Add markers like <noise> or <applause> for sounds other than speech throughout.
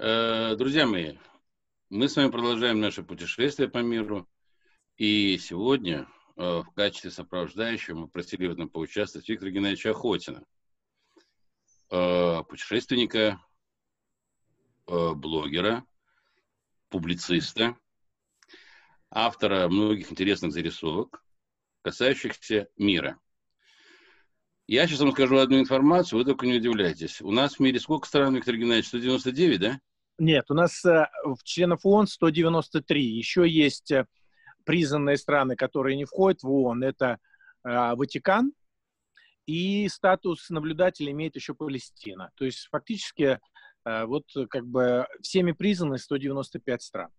Э, друзья мои, мы с вами продолжаем наше путешествие по миру. И сегодня э, в качестве сопровождающего мы просили в этом поучаствовать Виктора Геннадьевича Охотина, э, путешественника, блогера, публициста, автора многих интересных зарисовок, касающихся мира. Я сейчас вам скажу одну информацию, вы только не удивляйтесь. У нас в мире сколько стран, Виктор Геннадьевич, 199, да? Нет, у нас э, членов ООН 193. Еще есть э, признанные страны, которые не входят в ООН. Это э, Ватикан, и статус наблюдателя имеет еще Палестина. То есть фактически э, вот как бы всеми признаны 195 стран.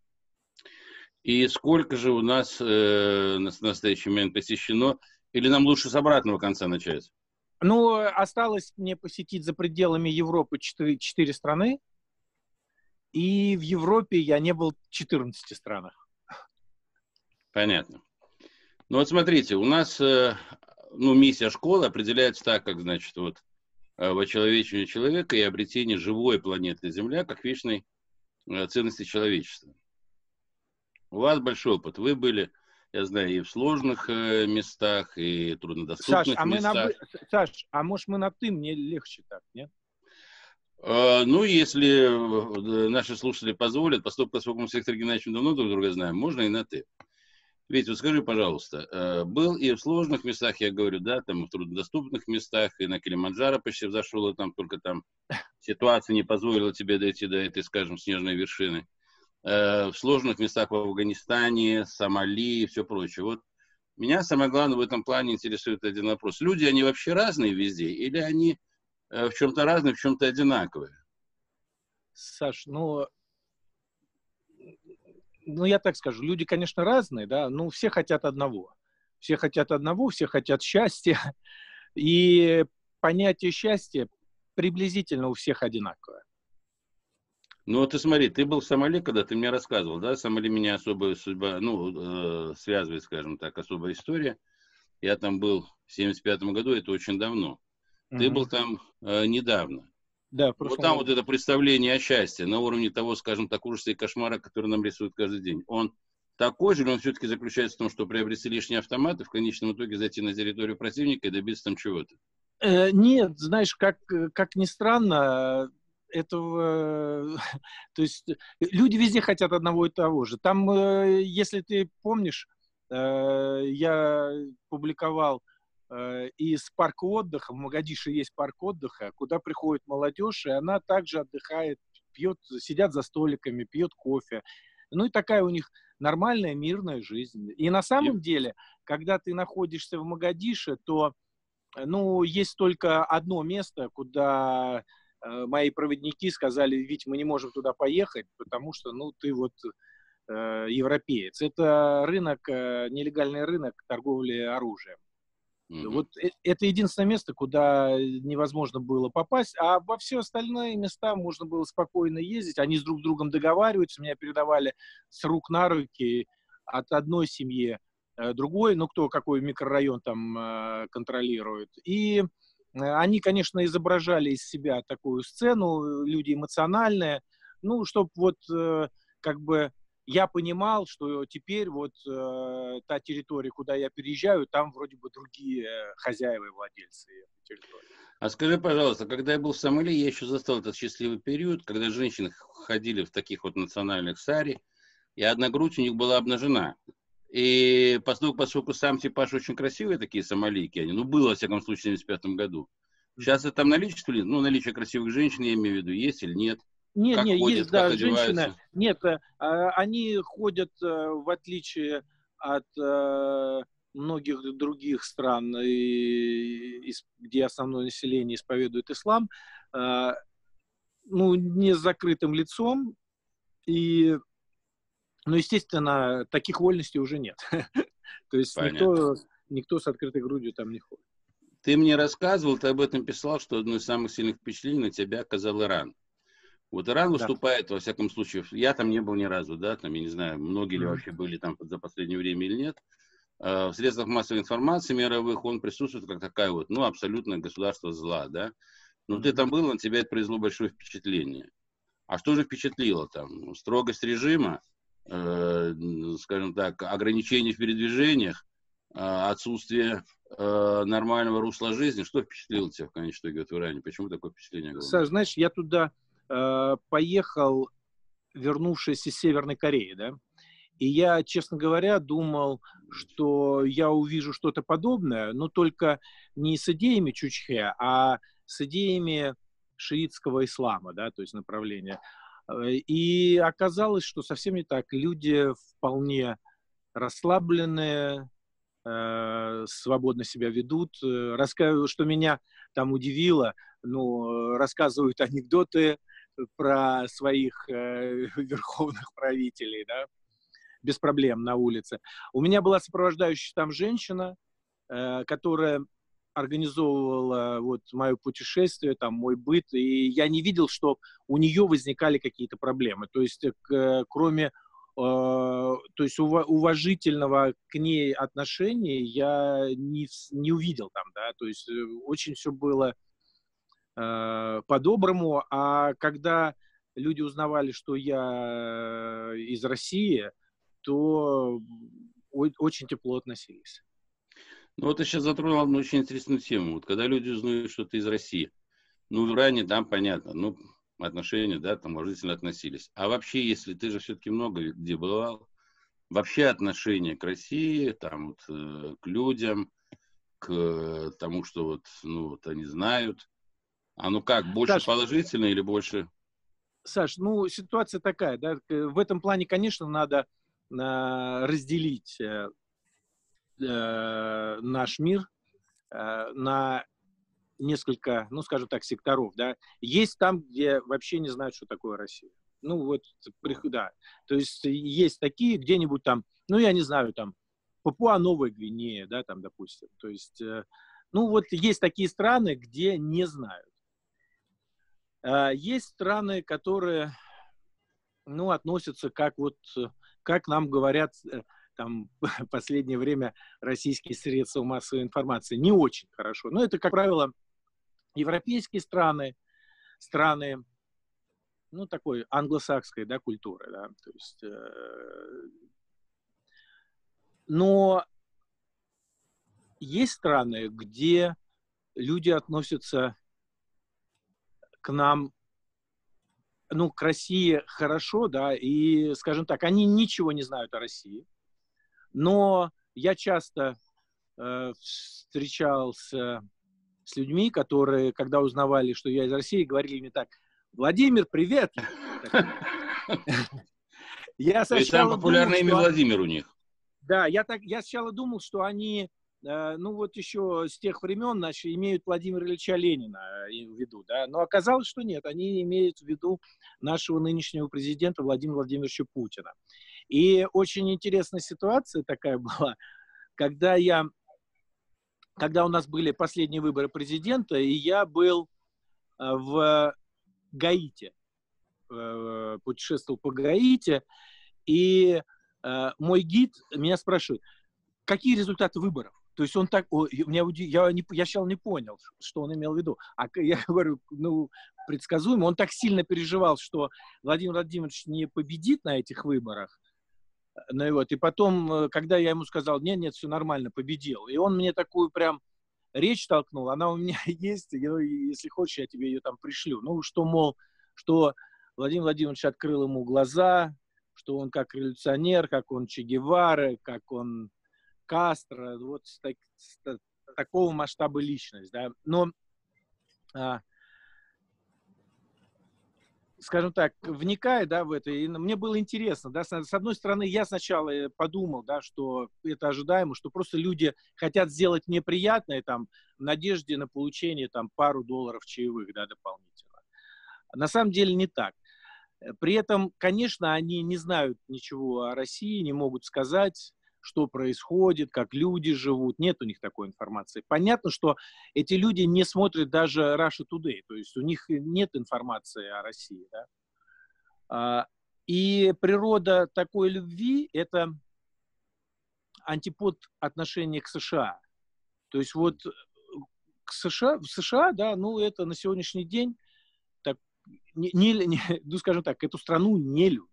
И сколько же у нас э, на настоящий момент посещено? Или нам лучше с обратного конца начать? Ну, осталось мне посетить за пределами Европы 4, 4 страны. И в Европе я не был в 14 странах. Понятно. Ну вот смотрите, у нас э, ну, миссия школы определяется так, как, значит, вот э, вочеловечивание человека и обретение живой планеты Земля как вечной э, ценности человечества. У вас большой опыт. Вы были, я знаю, и в сложных э, местах, и труднодоступных Саш, а местах. Мы на... Саш, а может мы на «ты», мне легче так, нет? Uh, ну, если э, наши слушатели позволят, поскольку мы с Виктором Геннадьевичем давно друг друга знаем, можно и на «ты». Ведь, вот скажи, пожалуйста, э, был и в сложных местах, я говорю, да, там в труднодоступных местах, и на Килиманджаро почти взошел, и там только там <laughs> ситуация не позволила тебе дойти до этой, скажем, снежной вершины. Э, в сложных местах в Афганистане, Сомали и все прочее. Вот меня самое главное в этом плане интересует один вопрос. Люди, они вообще разные везде или они э, в чем-то разные, в чем-то одинаковые? Саш, ну, ну, я так скажу, люди, конечно, разные, да, но все хотят одного. Все хотят одного, все хотят счастья. <laughs> И понятие счастья приблизительно у всех одинаковое. Ну, ты смотри, ты был в Сомали, когда ты мне рассказывал, да, Сомали меня особая судьба, ну, э, связывает, скажем так, особая история. Я там был в 75 году, это очень давно. Mm-hmm. Ты был там э, недавно. Да, вот там году. вот это представление о счастье на уровне того, скажем так, ужаса и кошмара, который нам рисуют каждый день. Он такой же, или он все-таки заключается в том, что приобрести лишние автоматы, в конечном итоге зайти на территорию противника и добиться там чего-то? Э, нет, знаешь, как, как ни странно, этого, <laughs> то есть люди везде хотят одного и того же. Там, э, если ты помнишь, э, я публиковал э, из парка отдыха, в Магадише есть парк отдыха, куда приходит молодежь, и она также отдыхает, пьет, сидят за столиками, пьет кофе. Ну и такая у них нормальная, мирная жизнь. И на самом yep. деле, когда ты находишься в Магадише, то ну, есть только одно место, куда мои проводники сказали, ведь мы не можем туда поехать, потому что, ну, ты вот э, европеец. Это рынок, э, нелегальный рынок торговли оружием. Mm-hmm. Вот э, это единственное место, куда невозможно было попасть, а во все остальные места можно было спокойно ездить. Они с друг с другом договариваются, меня передавали с рук на руки от одной семьи э, другой, ну кто какой микрорайон там э, контролирует. И Э, они, конечно, изображали из себя такую сцену, люди эмоциональные, ну, чтобы вот э, как бы я понимал, что теперь вот э, та территория, куда я переезжаю, там вроде бы другие хозяева и владельцы территории. А скажи, пожалуйста, когда я был в Сомали, я еще застал этот счастливый период, когда женщины ходили в таких вот национальных сари, и одна грудь у них была обнажена. И поскольку, поскольку сам типаж очень красивые такие сомалийки, они, ну, было, во всяком случае, в 75 году. Сейчас это там наличие, ну, наличие красивых женщин, я имею в виду, есть или нет? Нет, как нет, ходят, есть, да, женщины. Нет, э, они ходят, э, в отличие от э, многих других стран, где основное население исповедует ислам, ну, не с закрытым лицом, и но, естественно, таких вольностей уже нет. <laughs> То есть никто, никто с открытой грудью там не ходит. Ты мне рассказывал, ты об этом писал, что одно из самых сильных впечатлений на тебя оказал Иран. Вот Иран выступает, да. во всяком случае, я там не был ни разу, да, там, я не знаю, многие mm ли вообще были там за последнее время или нет. А, в средствах массовой информации мировых он присутствует как такая вот, ну, абсолютное государство зла, да. Но mm ты там был, на тебя это произвело большое впечатление. А что же впечатлило там? Строгость режима, э, скажем так, ограничения в передвижениях, э, отсутствие э, нормального русла жизни. Что впечатлило тебя в конечном итоге в Иране? Почему такое впечатление? Саш, знаешь, я туда э, поехал, вернувшись из Северной Кореи, да, и я, честно говоря, думал, что я увижу что-то подобное, но только не с идеями Чучхе, а с идеями шиитского ислама, да, то есть направления. Э, и оказалось, что совсем не так. Люди вполне расслабленные, э, свободно себя ведут. Э, рассказываю, что меня там удивило, ну, рассказывают анекдоты про своих <laughs> верховных правителей, да, без проблем на улице. У меня была сопровождающая там женщина, которая организовывала вот мое путешествие, там мой быт, и я не видел, что у нее возникали какие-то проблемы. То есть э, к, кроме э, то есть уважительного к ней отношения я не, не увидел там, да, то есть э, очень все было э, по-доброму, а когда люди узнавали, что я из России, то очень тепло относились. Ну вот ты сейчас затронул одну очень интересную тему. Вот когда люди узнают, что ты из России, ну, в Иране, да, понятно, ну, отношения, да, там уважительно относились. А вообще, если ты же все-таки много где бывал, вообще отношение к России, там, вот, э, к людям, к тому, что вот, ну, вот они знают, а ну как, больше Саш, положительно или больше? Саш, ну, ситуация такая, да, в этом плане, конечно, надо э, разделить э, наш мир э, на несколько, ну, скажем так, секторов, да. Есть там, где вообще не знают, что такое Россия. Ну, вот, да. То есть есть такие где-нибудь там, ну, я не знаю, там, Папуа-Новая Гвинея, да, там, допустим. То есть, э, ну, вот есть такие страны, где не знают. Э, есть страны, которые, ну, относятся как вот, как нам говорят, э, там в <laughs> последнее время российские средства массовой информации не очень хорошо. Но это, как правило, европейские страны, страны, ну, такой англосакской, да, культуры, да, то есть, э, но есть страны, где люди относятся к нам, ну, к России хорошо, да, и, скажем так, они ничего не знают о России, но я часто э, встречался с людьми, которые, когда узнавали, что я из России, говорили мне так, Владимир, привет! Я сначала популярный имя Владимир у них. Да, я так, я сначала думал, что они, э, ну вот еще с тех времен, значит, имеют Владимира Ильича Ленина э, в виду, да, но оказалось, что нет, они имеют в виду нашего нынешнего президента Владимира Владимировича Путина. И очень интересная ситуация такая <laughs> была, когда я, когда у нас были последние выборы президента, и я был э, в Гаити, э, путешествовал по Гаити, и э, мой гид меня спрашивает, какие результаты выборов? То есть он так, о, меня, я, не, я сначала не понял, что он имел в виду. А я <laughs> говорю, ну, предсказуемо, он так сильно переживал, что Владимир Владимирович не победит на этих выборах, ну, вот. И потом, э, когда я ему сказал, нет, нет, все нормально, победил. И он мне такую прям речь толкнул, она у меня <laughs> есть, если хочешь, я тебе ее там пришлю. Ну, что, мол, что Владимир Владимирович открыл ему глаза, что он как революционер, как он Че Гевара, как он Кастро, вот с, с, такого масштаба личность, да. Но а, скажем так, вникая, да, в это, и мне было интересно, да, с одной стороны, я сначала э, подумал, да, что это ожидаемо, что просто люди хотят сделать неприятное, там, в надежде на получение, там, пару долларов чаевых, да, дополнительно. На самом деле не так. При этом, конечно, они не знают ничего о России, не могут сказать, что происходит, как люди живут. Нет у них такой информации. Понятно, что эти люди не смотрят даже Russia Today, то есть у них нет информации о России. Да? А, и природа такой любви – это антипод отношения к США. То есть вот к США, в США, да, ну это на сегодняшний день так, не, не, <laughs> ну, скажем так, эту страну не любят.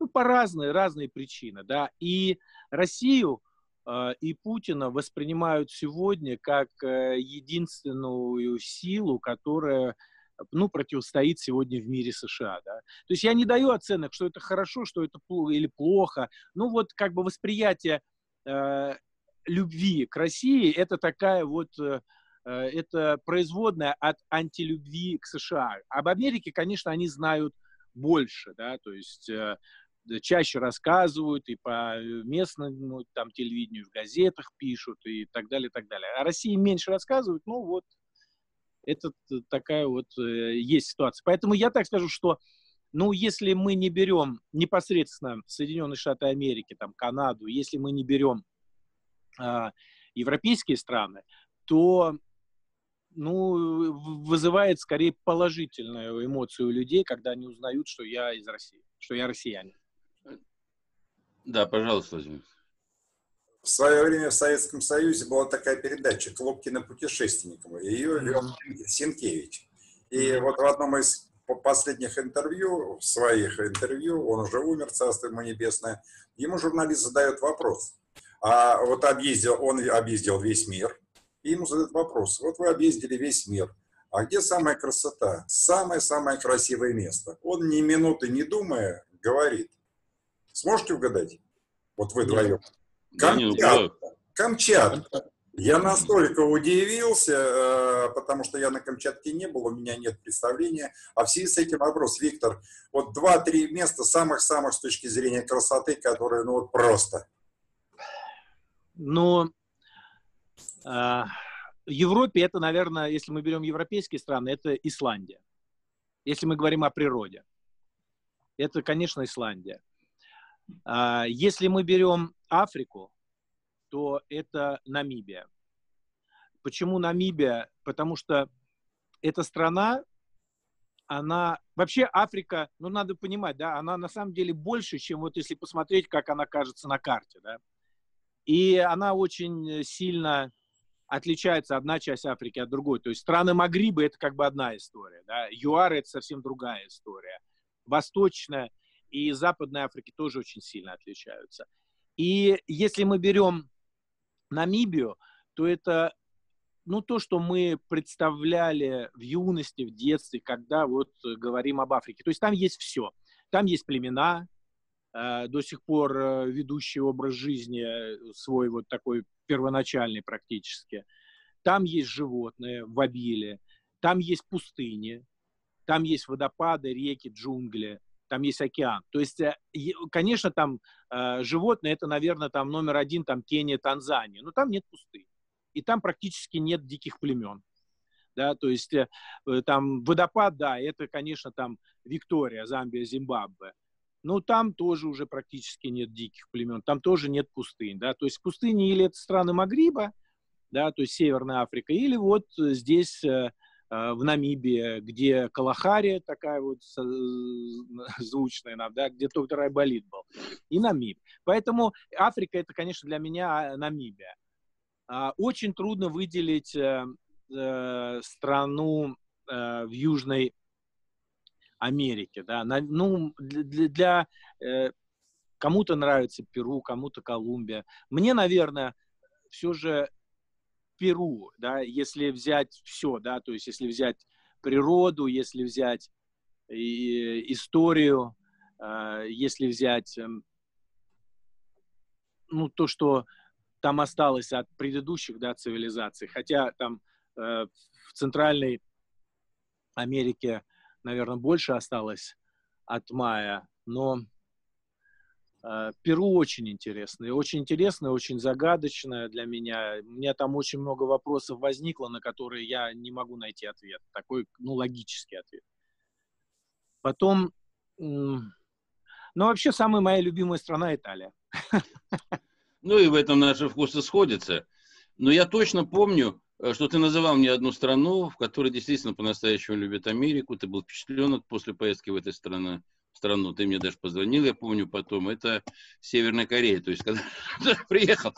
Ну, по разные, разные причины, да. И Россию э, и Путина воспринимают сегодня как э, единственную силу, которая ну, противостоит сегодня в мире США. Да? То есть я не даю оценок, что это хорошо, что это плохо или плохо. Ну, вот как бы восприятие э, любви к России это такая вот э, это производная от антилюбви к США. Об Америке, конечно, они знают больше, да, то есть э, чаще рассказывают и по местному там телевидению, в газетах пишут и так далее, так далее. О России меньше рассказывают, ну вот это такая вот э, есть ситуация. Поэтому я так скажу, что ну, если мы не берем непосредственно Соединенные Штаты Америки, там, Канаду, если мы не берем э, европейские страны, то ну, вызывает скорее положительную эмоцию у людей, когда они узнают, что я из России, что я россиянин. Да, пожалуйста, Владимир. В свое время в Советском Союзе была такая передача «Клопкина путешественником». Ее вел Сенкевич. И вот в одном из последних интервью, в своих интервью, он уже умер, царство ему небесное, ему журналист задает вопрос. А вот объездил, он объездил весь мир, и ему задают вопрос. Вот вы объездили весь мир, а где самая красота? Самое-самое красивое место. Он ни минуты не думая говорит, Сможете угадать? Вот вы вдвоем. Камчатка. Камчатка. Я настолько удивился, э, потому что я на Камчатке не был, у меня нет представления. А в связи с этим вопрос, Виктор, вот два-три места самых-самых с точки зрения красоты, которые, ну вот просто. Ну, э, в Европе это, наверное, если мы берем европейские страны, это Исландия. Если мы говорим о природе. Это, конечно, Исландия. А, если мы берем Африку, то это Намибия. Почему Намибия? Потому что эта страна, она... Вообще Африка, ну, надо понимать, да, она на самом деле больше, чем вот если посмотреть, как она кажется на карте, да. И она очень сильно отличается одна часть Африки от другой. То есть страны Магриба – это как бы одна история, да. ЮАР – это совсем другая история. Восточная – и Западной Африки тоже очень сильно отличаются. И если мы берем Намибию, то это ну, то, что мы представляли в юности, в детстве, когда вот говорим об Африке. То есть там есть все. Там есть племена, э, до сих пор э, ведущий образ жизни э, свой вот такой первоначальный практически. Там есть животные в обилии, там есть пустыни, там есть водопады, реки, джунгли, там есть океан. То есть, э, конечно, там э, животные, это, наверное, там номер один, там Кения, Танзания, но там нет пустыни. И там практически нет диких племен. Да, то есть э, там водопад, да, это, конечно, там Виктория, Замбия, Зимбабве. Но там тоже уже практически нет диких племен, там тоже нет пустынь, да, то есть пустыни или это страны Магриба, да, то есть Северная Африка, или вот здесь в Намибии, где Калахари, такая вот э, звучная нам, да, где доктор Айболит был, и Намиб. Поэтому Африка это, конечно, для меня Намибия. А, очень трудно выделить э, страну в Южной Америке, да, ну, для, для кому-то нравится Перу, кому-то Колумбия. Мне, наверное, все же Перу, да, если взять все, да, то есть если взять природу, если взять и, историю, э, если взять, э, ну, то, что там осталось от предыдущих, да, цивилизаций, хотя там э, в Центральной Америке, наверное, больше осталось от мая, но Э, Перу очень интересное, очень интересное, очень загадочное для меня. У меня там очень много вопросов возникло, на которые я не могу найти ответ. Такой, ну, логический ответ. Потом, ну, вообще, самая моя любимая страна Италия. Ну, и в этом наши вкусы сходятся. Но я точно помню, э, что ты называл мне одну страну, в которой действительно по-настоящему любят Америку. Ты был впечатлен после поездки в эту страну страну, ты мне даже позвонил, я помню потом, это Северная Корея. То есть, когда <laughs> приехал,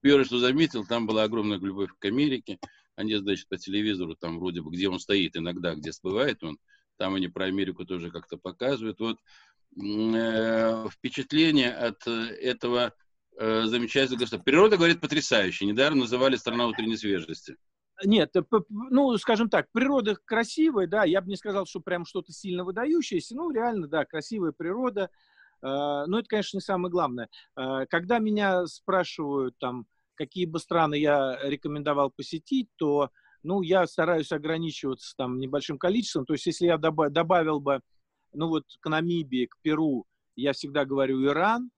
первое, что заметил, там была огромная любовь к Америке. Они, значит, по телевизору, там вроде бы, где он стоит иногда, где всплывает он, там они про Америку тоже как-то показывают. Вот э, впечатление от этого э, замечательного государства. Природа, говорит, потрясающая. Недаром называли страна утренней свежести. Нет, ну, скажем так, природа красивая, да, я бы не сказал, что прям что-то сильно выдающееся, ну, реально, да, красивая природа, но это, конечно, не самое главное. Когда меня спрашивают, там, какие бы страны я рекомендовал посетить, то ну, я стараюсь ограничиваться там небольшим количеством. То есть, если я добав, добавил бы, ну, вот к Намибии, к Перу, я всегда говорю Иран,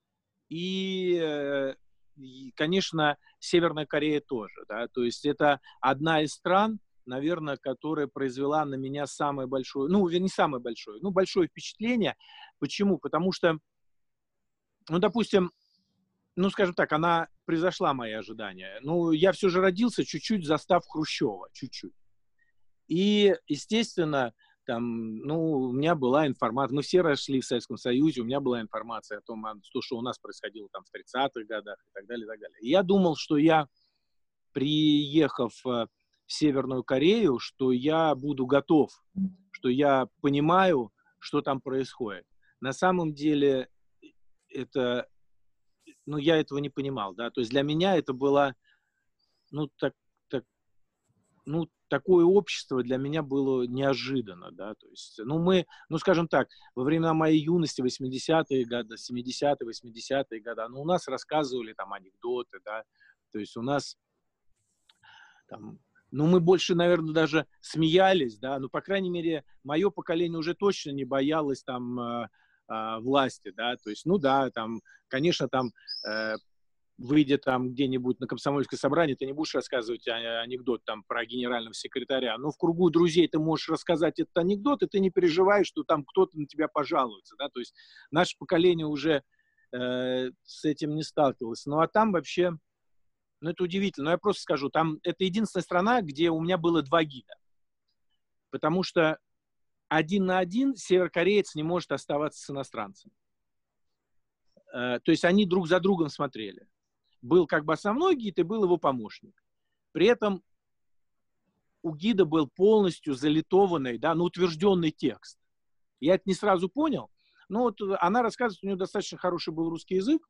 и, э, и конечно, Северная Корея тоже, да, то есть это одна из стран, наверное, которая произвела на меня самое большое, ну, не самое большое, ну, большое впечатление. Почему? Потому что, ну, допустим, ну, скажем так, она превзошла мои ожидания. Ну, я все же родился чуть-чуть застав Хрущева, чуть-чуть. И, естественно, там, ну, у меня была информация, мы все росли в Советском Союзе, у меня была информация о том, что, что у нас происходило там в 30-х годах и так далее, и так далее. И я думал, что я, приехав э, в Северную Корею, что я буду готов, что я понимаю, что там происходит. На самом деле это ну, я этого не понимал, да, то есть для меня это было, ну, так, ну, такое общество для меня было неожиданно, да, то есть, ну, мы, ну, скажем так, во времена моей юности, 80-е годы, 70-е, 80-е годы, ну, у нас рассказывали там анекдоты, да, то есть у нас там, ну, мы больше, наверное, даже смеялись, да, ну, по крайней мере, мое поколение уже точно не боялось там э, а, власти, да, то есть, ну да, там, конечно, там, э, выйдя там где-нибудь на комсомольское собрание, ты не будешь рассказывать анекдот там про генерального секретаря, но в кругу друзей ты можешь рассказать этот анекдот, и ты не переживаешь, что там кто-то на тебя пожалуется, да, то есть наше поколение уже э, с этим не сталкивалось. Ну а там вообще, ну это удивительно, но я просто скажу, там это единственная страна, где у меня было два гида, потому что один на один северокореец не может оставаться с иностранцем. Э, то есть они друг за другом смотрели. Был как бы основной гид и был его помощник. При этом у гида был полностью залитованный, да, ну, утвержденный текст. Я это не сразу понял, но вот она рассказывает, у нее достаточно хороший был русский язык,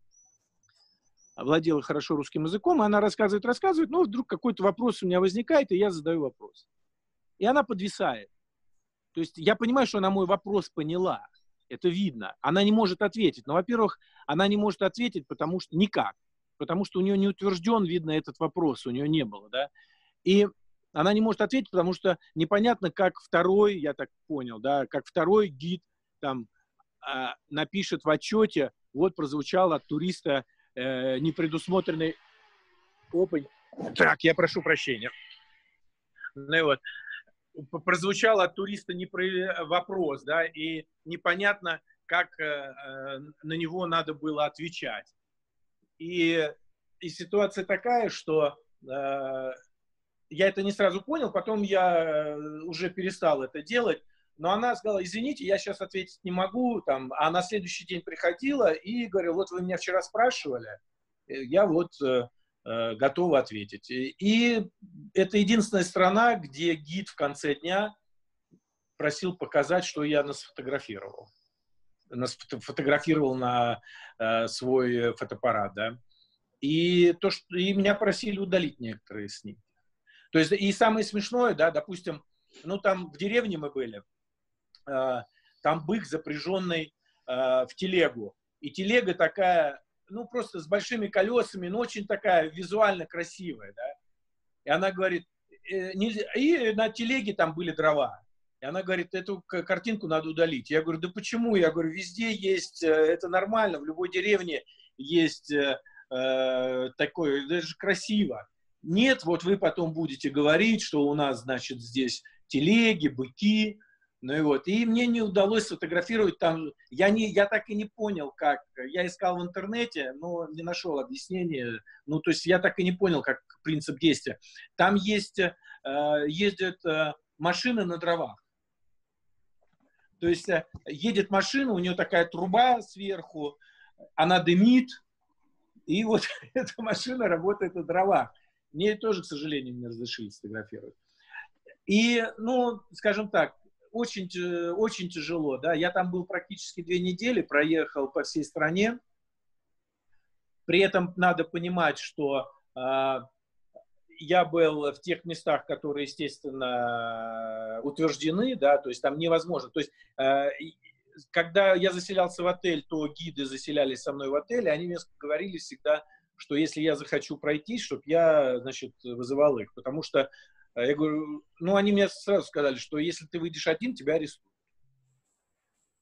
владела хорошо русским языком, и она рассказывает, рассказывает, но вдруг какой-то вопрос у меня возникает, и я задаю вопрос. И она подвисает. То есть я понимаю, что она мой вопрос поняла. Это видно. Она не может ответить. Но, во-первых, она не может ответить, потому что никак. Потому что у нее не утвержден, видно, этот вопрос. У нее не было, да. И она не может ответить, потому что непонятно, как второй, я так понял, да, как второй гид там э, напишет в отчете, вот прозвучал от туриста э, непредусмотренный опыт. Так, я прошу прощения. Ну и вот прозвучал от туриста не про э, вопрос, да, и непонятно, как э, э, на него надо было отвечать. И, и ситуация такая, что э, я это не сразу понял, потом я уже перестал это делать, но она сказала, извините, я сейчас ответить не могу, там, а на следующий день приходила и говорила, вот вы меня вчера спрашивали, я вот Э, готовы ответить. И это единственная страна, где гид в конце дня просил показать, что я нас фотографировал. Нас фотографировал на э, свой фотоаппарат, да. И, то, что, и меня просили удалить некоторые снимки. То есть, и самое смешное, да, допустим, ну, там в деревне мы были, э, там бык, запряженный э, в телегу. И телега такая ну, просто с большими колесами, но очень такая визуально красивая, да. И она говорит, э, нельзя... и на телеге там были дрова. И она говорит, эту картинку надо удалить. Я говорю, да почему? Я говорю, везде есть, э, это нормально, в любой деревне есть э, э такое, это же красиво. Нет, вот вы потом будете говорить, что у нас, значит, здесь телеги, быки, ну и вот, и мне не удалось сфотографировать там, я, не, я так и не понял, как, я искал в интернете, но не нашел объяснения, ну то есть я так и не понял, как принцип действия. Там есть, э, ездят э, машины на дровах. То есть э, едет машина, у нее такая труба сверху, она дымит, и вот <laughs> эта машина работает на дровах. Мне тоже, к сожалению, не разрешили сфотографировать. И, ну, скажем так, очень, очень тяжело, да. Я там был практически две недели, проехал по всей стране. При этом надо понимать, что э, я был в тех местах, которые, естественно, утверждены, да, то есть там невозможно. То есть, э, когда я заселялся в отель, то гиды заселялись со мной в отеле, они мне говорили всегда, что если я захочу пройти, чтобы я, значит, вызывал их, потому что э, я говорю, ну, они мне сразу сказали, что если ты выйдешь один, тебя арестуют.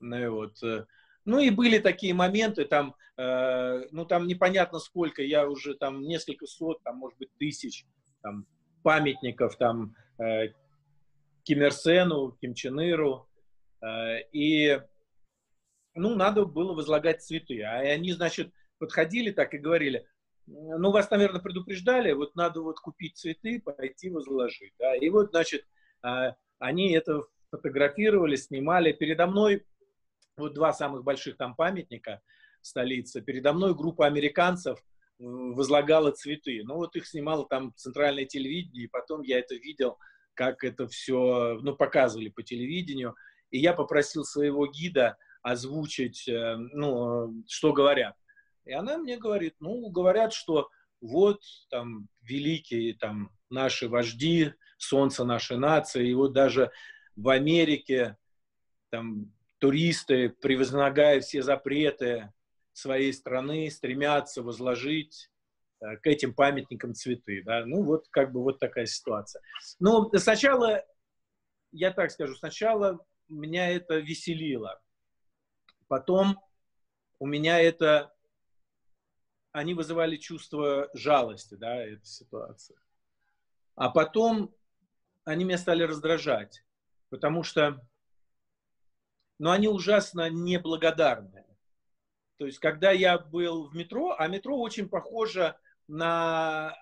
Ну, и вот. Э, ну и были такие моменты, там, э, ну там непонятно сколько, я уже там несколько сот, там может быть тысяч там, памятников там э, Ким Ир Сену, Ким Чен Иру, э, и ну надо было возлагать цветы, а они значит подходили так и говорили, ну вас наверное предупреждали, вот надо вот купить цветы, пойти возложить, да, и вот значит э, они это фотографировали, снимали. Передо мной вот два самых больших там памятника столицы. Передо мной группа американцев возлагала цветы. Ну вот их снимало там центральное телевидение, и потом я это видел, как это все, ну, показывали по телевидению. И я попросил своего гида озвучить, э, ну, что говорят. И она мне говорит, ну, говорят, что вот там великие там наши вожди, солнце нашей нации, и вот даже в Америке там туристы, превозмогая все запреты своей страны, стремятся возложить э, к этим памятникам цветы. Да? Ну, вот как бы вот такая ситуация. Но сначала, я так скажу, сначала меня это веселило. Потом у меня это... Они вызывали чувство жалости, да, эта ситуация. А потом они меня стали раздражать, потому что но они ужасно неблагодарны. То есть, когда я был в метро, а метро очень похоже на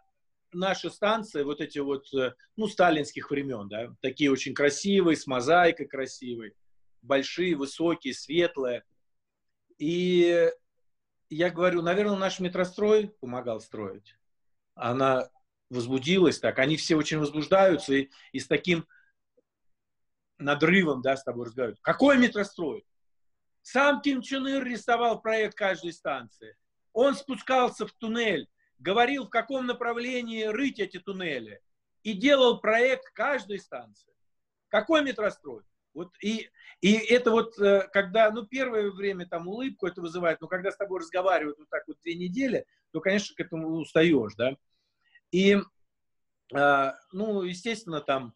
наши станции, вот эти вот, э, ну, сталинских времен, да, такие очень красивые, с мозаикой красивой, большие, высокие, светлые. И я говорю, наверное, наш метрострой помогал строить. Она возбудилась так, они все очень возбуждаются и, и с таким надрывом, да, с тобой разговаривают. Какой метрострой? Сам Ким Чен Ир рисовал проект каждой станции. Он спускался в туннель, говорил, в каком направлении рыть эти туннели. И делал проект каждой станции. Какой метрострой? Вот и, и это вот, э, когда, ну, первое время там улыбку это вызывает, но когда с тобой разговаривают вот так вот две недели, то, конечно, к этому устаешь, да. И, э, ну, естественно, там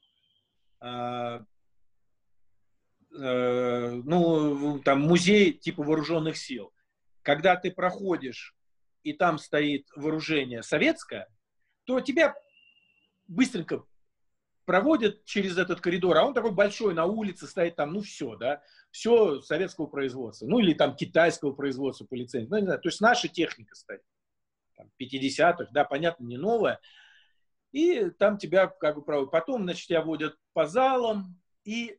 э, Э, ну, там музей типа вооруженных сил. Когда ты проходишь, и там стоит вооружение советское, то тебя быстренько проводят через этот коридор, а он такой большой, на улице стоит там, ну все, да, все советского производства, ну или там китайского производства по лицензии, ну не знаю, то есть наша техника стоит, там, 50-х, да, понятно, не новая, и там тебя как бы проводят. Потом, значит, тебя водят по залам, и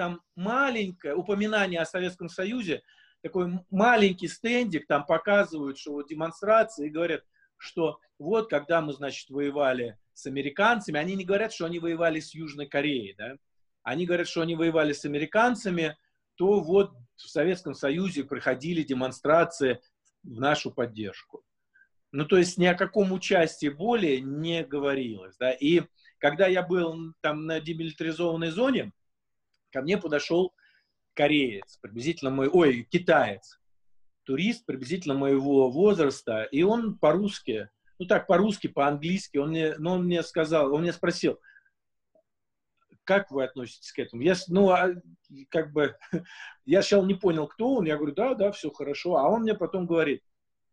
там маленькое упоминание о Советском Союзе, такой маленький стендик, там показывают, что вот демонстрации, и говорят, что вот когда мы, значит, воевали с американцами, они не говорят, что они воевали с Южной Кореей, да, они говорят, что они воевали с американцами, то вот в Советском Союзе проходили демонстрации в нашу поддержку. Ну, то есть ни о каком участии более не говорилось, да, и когда я был там на демилитаризованной зоне, ко мне подошел кореец, приблизительно мой, ой, китаец, турист приблизительно моего возраста, и он по-русски, ну так, по-русски, по-английски, он мне, ну, он мне сказал, он мне спросил, как вы относитесь к этому? Я, ну, а, как бы, <laughs> я сначала не понял, кто он, я говорю, да, да, все хорошо, а он мне потом говорит,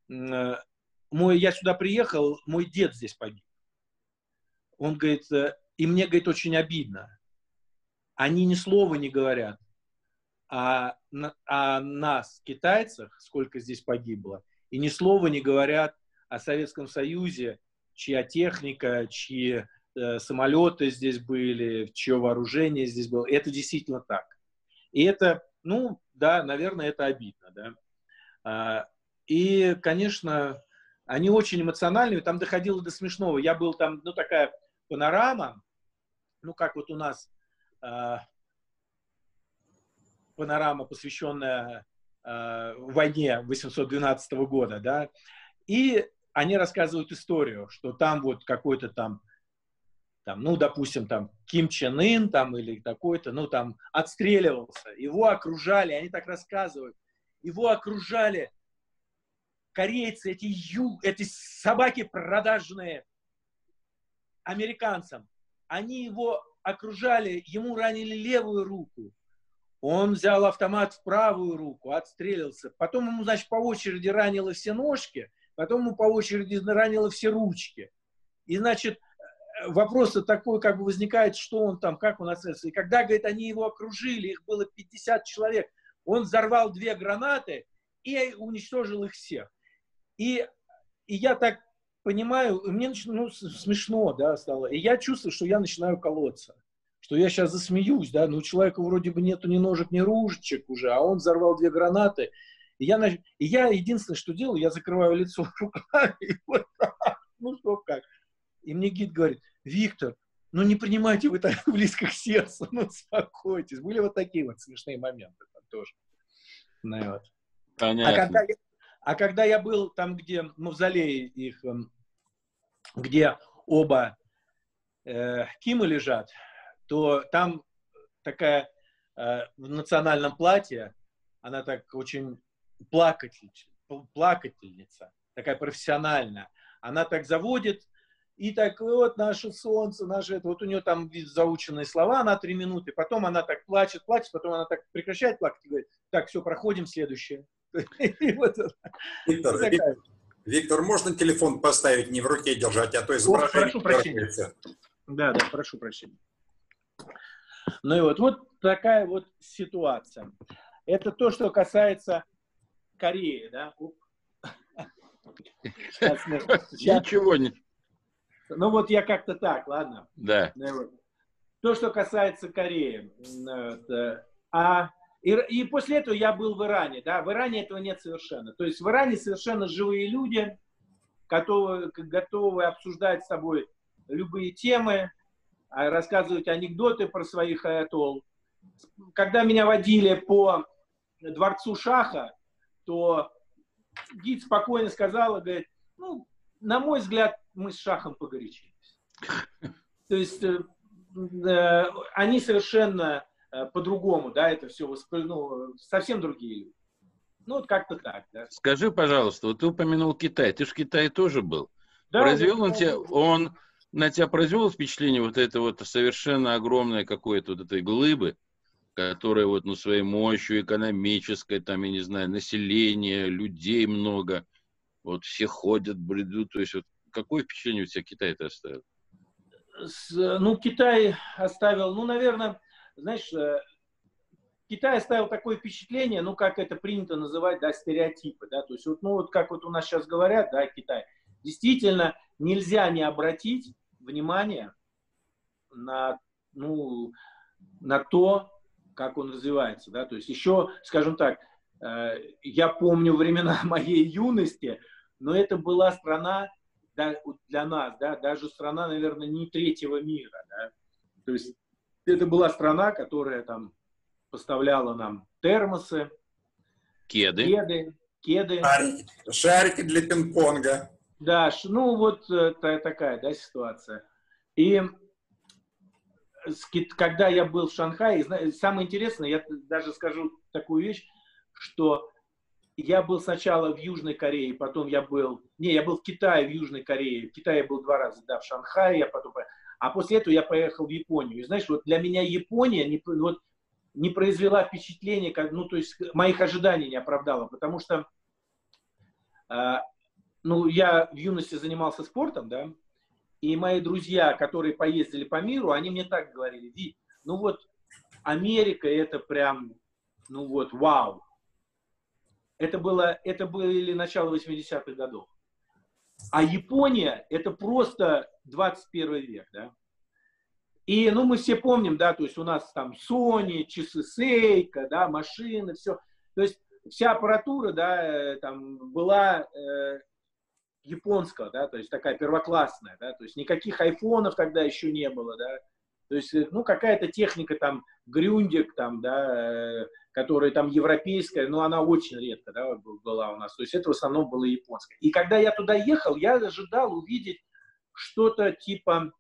мой, я сюда приехал, мой дед здесь погиб. Он говорит, э, и мне, говорит, очень обидно они ни слова не говорят о, о нас, китайцах, сколько здесь погибло, и ни слова не говорят о Советском Союзе, чья техника, чьи э, самолеты здесь были, чье вооружение здесь было. Это действительно так. И это, ну, да, наверное, это обидно, да. А, и, конечно, они очень эмоциональные, там доходило до смешного. Я был там, ну, такая панорама, ну, как вот у нас панорама, посвященная э, войне 812 года, да, и они рассказывают историю, что там вот какой-то там, там, ну, допустим, там Ким Чен Ын там или такой-то, ну, там отстреливался, его окружали, они так рассказывают, его окружали корейцы, эти, ю, эти собаки продажные американцам, они его окружали, ему ранили левую руку, он взял автомат в правую руку, отстрелился. Потом ему, значит, по очереди ранило все ножки, потом ему по очереди ранило все ручки. И, значит, вопрос такой как бы возникает, что он там, как он отстрелился. И когда, говорит, они его окружили, их было 50 человек, он взорвал две гранаты и уничтожил их всех. И, и я так понимаю, мне ну, смешно да, стало. И я чувствую, что я начинаю колоться что я сейчас засмеюсь, да, но у человека вроде бы нету ни ножек, ни ружечек уже, а он взорвал две гранаты. И я, и я единственное, что делаю, я закрываю лицо <laughs> руками, и вот так, ну что как. И мне гид говорит, Виктор, ну не принимайте вы так <laughs> близко к сердцу, ну успокойтесь. Были вот такие вот смешные моменты там тоже. Ну, вот. Понятно. А когда, я, а когда я был там, где мавзолей их, эм, где оба э, Кимы лежат, то там такая э, в национальном платье, она так очень плакатель, плакательница, такая профессиональная. Она так заводит, и так вот наше солнце, наше это, вот у нее там заученные слова на три минуты, потом она так плачет, плачет, потом она так прекращает плакать и говорит, так, все, проходим следующее. <laughs> Виктор, Виктор, можно телефон поставить, не в руке держать, а то изображение... Прошу прощения. Да, да, прошу прощения. Ну и вот, вот такая вот ситуация. Это то, что касается Кореи, да? Сейчас мы, сейчас... Ничего не... Ну вот я как-то так, ладно? Да. Ну то, что касается Кореи. А, и, и после этого я был в Иране, да? В Иране этого нет совершенно. То есть в Иране совершенно живые люди, готовы, готовы обсуждать с тобой любые темы, а рассказывать анекдоты про своих аятол. Когда меня водили по дворцу Шаха, то гид спокойно сказал, говорит, ну, на мой взгляд, мы с Шахом погорячились. То есть э, э, они совершенно по-другому, да, это все ну, совсем другие люди. Ну, вот как-то так, да. Скажи, пожалуйста, вот ты упомянул Китай, ты же в Китае тоже был. Да, Произвел он тебя, он на тебя произвело впечатление вот это вот совершенно огромное какое-то вот этой глыбы, которая вот ну, своей мощью экономической, там, я не знаю, население, людей много, вот все ходят, бредут, то есть вот какое впечатление у тебя Китай это оставил? Ну, Китай оставил, ну, наверное, знаешь, э, Китай оставил такое впечатление, ну, как это принято называть, да, стереотипы, да, то есть вот, ну, вот как вот у нас сейчас говорят, да, Китай, действительно, нельзя не обратить внимание на, ну, на то, как он развивается. Да? То есть еще, скажем так, э, я помню времена <laughs> моей юности, но это была страна для нас, да, даже страна, наверное, не третьего мира. Да? То есть это была страна, которая там поставляла нам термосы, кеды, кеды, кеды. Шарики, шарики для пинг-понга. Да, ну вот э, такая да, ситуация. И когда я был в Шанхае, самое интересное, я даже скажу такую вещь, что я был сначала в Южной Корее, потом я был, не, я был в Китае, в Южной Корее, в Китае я был два раза, да, в Шанхае, я потом, а после этого я поехал в Японию. И знаешь, вот для меня Япония не, вот, не произвела впечатления, как, ну, то есть моих ожиданий не оправдала, потому что а, ну, я в юности занимался спортом, да, и мои друзья, которые поездили по миру, они мне так говорили, Ви, ну вот Америка это прям, ну вот, вау. Это было, это были начало 80-х годов. А Япония это просто 21 век, да. И, ну, мы все помним, да, то есть у нас там Sony, часы Seiko, да, машины, все. То есть вся аппаратура, да, э, там была э, японского, да, то есть такая первоклассная, да, то есть никаких айфонов тогда еще не было, да, То есть, э, ну, какая-то техника там, грюндик там, да, э, которая там европейская, но она очень редко, да, была у нас. То есть это в основном было японское. И когда я туда ехал, я ожидал увидеть что-то типа,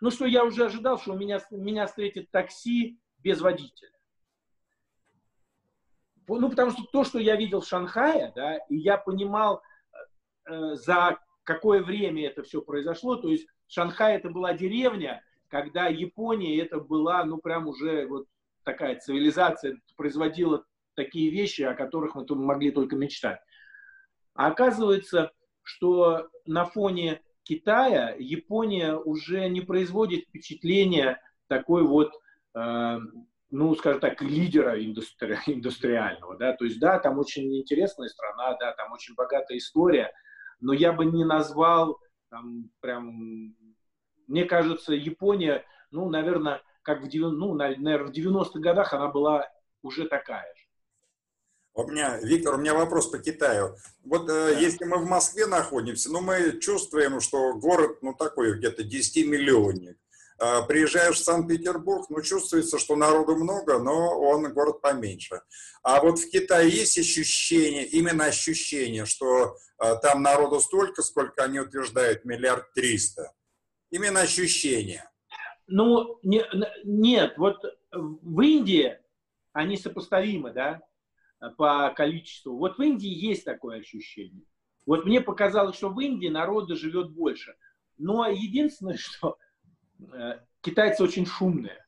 ну, что я уже ожидал, что у меня, меня встретит такси без водителя. Ну, потому что то, что я видел в Шанхае, да, и я понимал, э, за какое время это все произошло, то есть Шанхай это была деревня, когда Япония это была, ну, прям уже вот такая цивилизация, производила такие вещи, о которых мы могли только мечтать. А оказывается, что на фоне Китая Япония уже не производит впечатления такой вот э, ну, скажем так, лидера индустри индустриального, да, то есть, да, там очень интересная страна, да, там очень богатая история, но я бы не назвал там прям, мне кажется, Япония, ну, наверное, как в, ну, наверное, в 90-х годах она была уже такая. У меня, Виктор, у меня вопрос по Китаю. Вот э, если мы в Москве находимся, ну, мы чувствуем, что город, ну, такой где-то 10-миллионник. А, приезжаешь в Санкт-Петербург, ну, чувствуется, что народу много, но он город поменьше. А вот в Китае есть ощущение, именно ощущение, что а, там народу столько, сколько они утверждают, миллиард триста. Именно ощущение. Ну, не, нет, вот в Индии они сопоставимы, да, по количеству. Вот в Индии есть такое ощущение. Вот мне показалось, что в Индии народу живет больше. Но единственное, <laughs> что Э, китайцы очень шумные.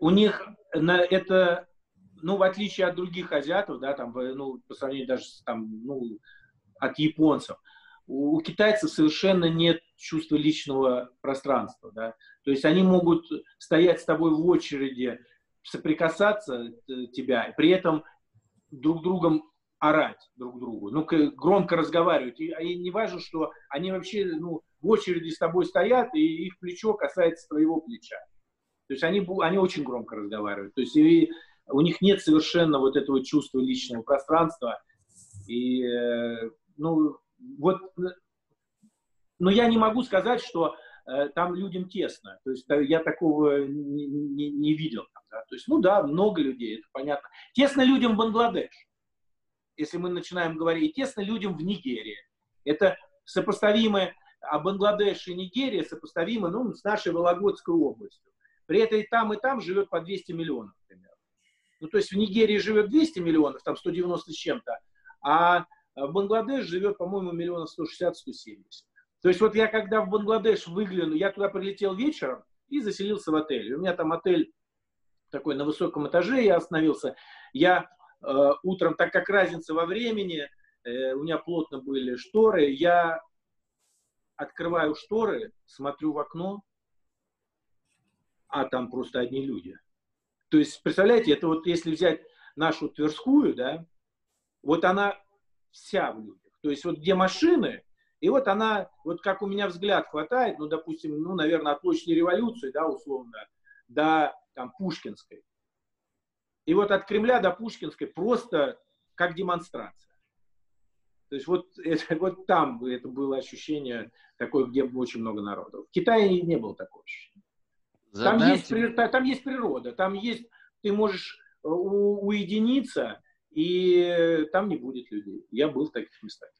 У них на это, ну, в отличие от других азиатов, да, там, ну, по сравнению даже там, ну, от японцев, у, у китайцев совершенно нет чувства личного пространства, да. То есть они могут стоять с тобой в очереди, соприкасаться э, тебя, при этом друг другом орать друг другу, ну, громко разговаривать. И, и не важно, что они вообще, ну, в очереди с тобой стоят, и их плечо касается твоего плеча. То есть они, они очень громко разговаривают. То есть и у них нет совершенно вот этого чувства личного пространства. И, э, ну, вот, но я не могу сказать, что э, там людям тесно. То есть я такого не, не, не видел. Да? То есть, ну да, много людей, это понятно. Тесно людям в Бангладеш. Если мы начинаем говорить, тесно людям в Нигерии. Это сопоставимые а Бангладеш и Нигерия сопоставимы ну, с нашей Вологодской областью. При этом и там, и там живет по 200 миллионов примерно. Ну, то есть в Нигерии живет 200 миллионов, там 190 с чем-то, а в Бангладеш живет, по-моему, миллионов 160-170. То есть вот я когда в Бангладеш выгляну, я туда прилетел вечером и заселился в отель. У меня там отель такой на высоком этаже, я остановился. Я э, утром, так как разница во времени, э, у меня плотно были шторы, я открываю шторы, смотрю в окно, а там просто одни люди. То есть, представляете, это вот если взять нашу Тверскую, да, вот она вся в людях. То есть вот где машины, и вот она, вот как у меня взгляд хватает, ну, допустим, ну, наверное, от площади революции, да, условно, до там Пушкинской. И вот от Кремля до Пушкинской просто как демонстрация. То есть вот, <laughs> это, вот там это было ощущение такое, где очень много народу. В Китае не было такого ощущения. Там есть, там есть природа, там есть, ты можешь э, у, уединиться, и там не будет людей. Я был в таких местах.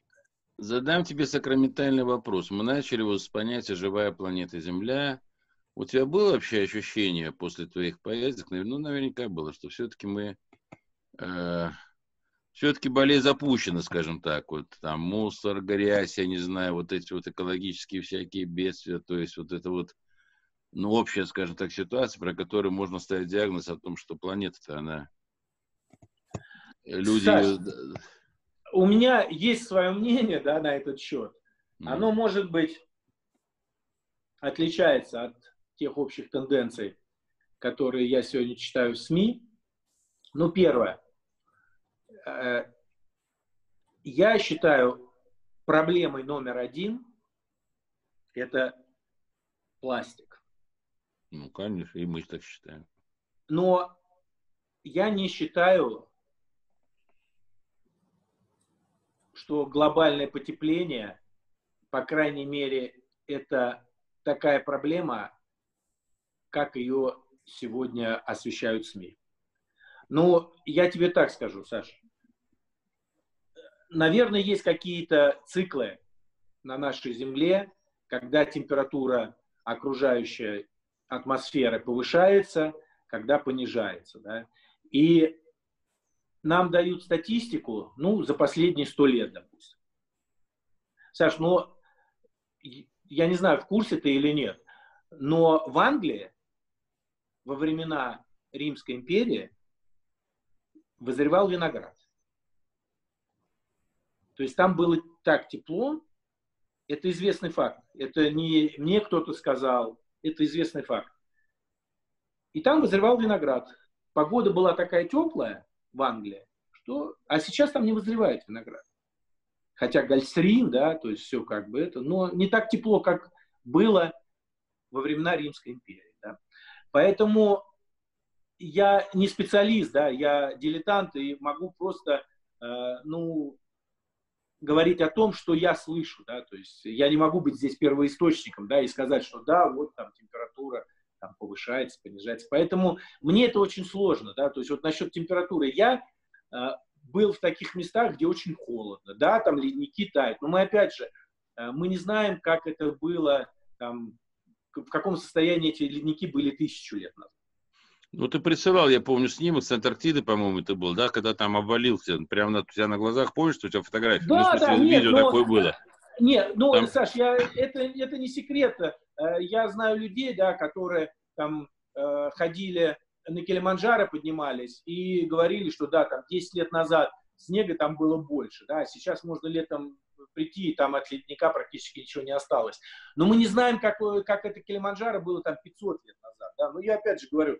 Задам тебе сакраментальный вопрос. Мы начали вот с понятия «живая планета Земля». У тебя было вообще ощущение после твоих поездок, ну, наверняка было, что все-таки мы э, все-таки болезнь запущена, скажем так, вот там мусор, грязь, я не знаю, вот эти вот экологические всякие бедствия, то есть вот это вот, ну, общая, скажем так, ситуация, про которую можно ставить диагноз о том, что планета-то, она... Люди... Саш, у меня есть свое мнение, да, на этот счет. Оно, mm. может быть, отличается от тех общих тенденций, которые я сегодня читаю в СМИ. Ну, первое. Э, я считаю, проблемой номер один – это пластик. Ну, конечно, и мы так считаем. Но я не считаю, что глобальное потепление, по крайней мере, это такая проблема, как ее сегодня освещают СМИ. Ну, я тебе так скажу, Саша. Наверное, есть какие-то циклы на нашей Земле, когда температура окружающей атмосферы повышается, когда понижается. Да? И нам дают статистику, ну, за последние сто лет, допустим. Саш, ну, я не знаю, в курсе ты или нет, но в Англии во времена Римской империи вызревал виноград. То есть там было так тепло, это известный факт. Это не мне кто-то сказал, это известный факт. И там вызревал виноград. Погода была такая теплая в Англии, что... А сейчас там не вызревает виноград. Хотя гольстрин, да, то есть все как бы это, но не так тепло, как было во времена Римской империи. Поэтому я не специалист, да, я дилетант и могу просто, э, ну, говорить о том, что я слышу, да, то есть я не могу быть здесь первоисточником, да, и сказать, что да, вот там температура там повышается, понижается. Поэтому мне это очень сложно, да, то есть вот насчет температуры я э, был в таких местах, где очень холодно, да, там ледники тают, но мы опять же, э, мы не знаем, как это было, там, в каком состоянии эти ледники были тысячу лет назад. Ну, ты присылал, я помню, снимок с Антарктиды, по-моему, это был, да, когда там обвалился, прямо на, у тебя на глазах, помнишь, что у тебя фотография? Да, ну, да, нет, видео но... такое было. Нет, ну, там... Саш, я, это, это не секрет. Э, я знаю людей, да, которые там э, ходили на Килиманджаро, поднимались и говорили, что да, там 10 лет назад снега там было больше, да, сейчас можно летом прийти, и там от ледника практически ничего не осталось. Но мы не знаем, как, как это Килиманджаро было там 500 лет назад, да, но я опять же говорю,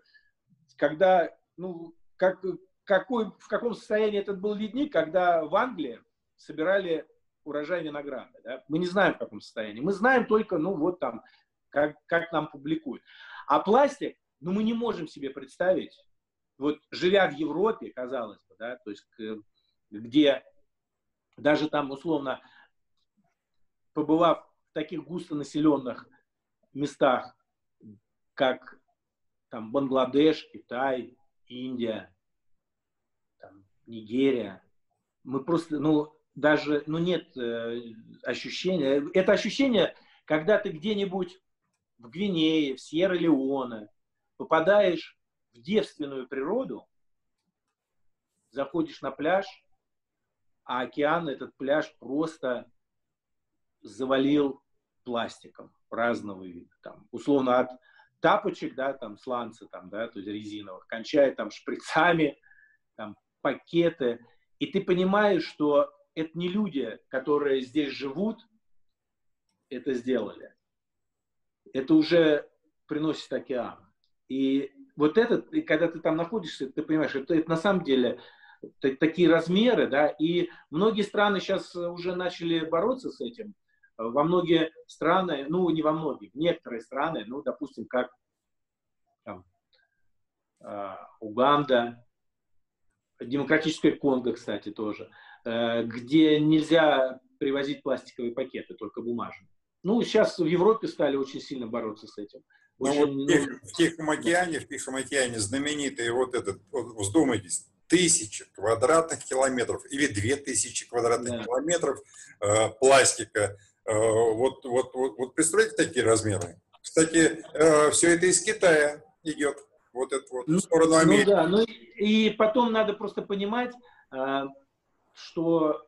когда, ну, как, какой, в каком состоянии этот был ледник, когда в Англии собирали урожай винограда. Да? Мы не знаем, в каком состоянии. Мы знаем только, ну, вот там, как, как нам публикуют. А пластик, ну, мы не можем себе представить, вот живя в Европе, казалось бы, да, то есть где даже там, условно, побывав в таких густонаселенных местах, как там Бангладеш, Китай, Индия, там, Нигерия. Мы просто, ну, даже, ну, нет э, ощущения. Это ощущение, когда ты где-нибудь в Гвинее, в Сьерра-Леоне попадаешь в девственную природу, заходишь на пляж, а океан этот пляж просто завалил пластиком разного вида. Там, условно, от тапочек, да, там, сланцы, там, да, то есть резиновых, кончая там шприцами, там, пакеты. И ты понимаешь, что это не люди, которые здесь живут, это сделали. Это уже приносит океан. И вот этот, и когда ты там находишься, ты понимаешь, это, это на самом деле такие размеры, да, и многие страны сейчас уже начали бороться с этим, во многие страны, ну не во многие, некоторые страны, ну допустим, как там, э, Уганда, Демократическая Конго, кстати, тоже, э, где нельзя привозить пластиковые пакеты, только бумажные. Ну, сейчас в Европе стали очень сильно бороться с этим. Ну, очень, вот ну, в Тихом океане, в Тихом океане знаменитый вот этот, вот, вздумайтесь, тысячи квадратных километров или две тысячи квадратных да. километров э, пластика вот, вот, вот, вот представляете такие размеры? Кстати, э, все это из Китая идет, вот это вот, в сторону ну Америки. Ну да, ну и потом надо просто понимать, э, что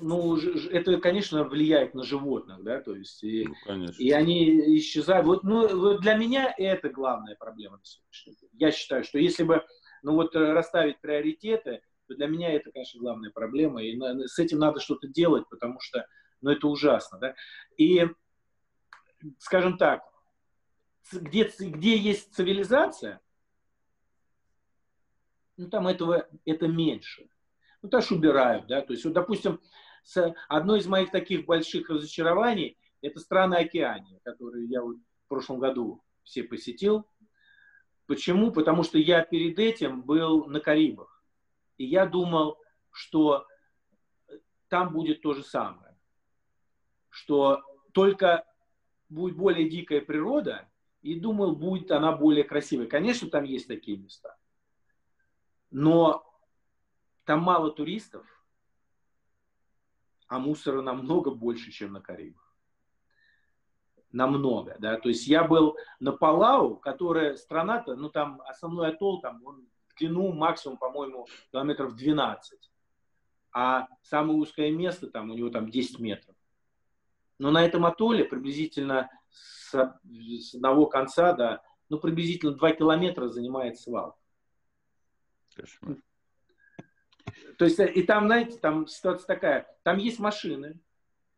ну, это, конечно, влияет на животных, да, то есть, и, ну, и они исчезают. Вот, ну, для меня это главная проблема на сегодняшний день. Я считаю, что если бы, ну, вот расставить приоритеты, то для меня это, конечно, главная проблема, и с этим надо что-то делать, потому что но это ужасно, да. И, скажем так, где, где есть цивилизация, ну, там этого, это меньше. Ну, тоже убирают, да, то есть, вот, допустим, с, одно из моих таких больших разочарований – это страны Океании, которые я вот в прошлом году все посетил. Почему? Потому что я перед этим был на Карибах. И я думал, что там будет то же самое что только будет более дикая природа, и думал, будет она более красивой. Конечно, там есть такие места. Но там мало туристов, а мусора намного больше, чем на Карибах. Намного, да. То есть я был на Палау, которая страна-то, ну там основной атолл, там он в длину максимум, по-моему, километров 12. А самое узкое место, там у него там 10 метров. Но на этом атолле приблизительно с, с одного конца, да, ну, приблизительно 2 километра занимает свал. То есть, и там, знаете, там ситуация такая, там есть машины,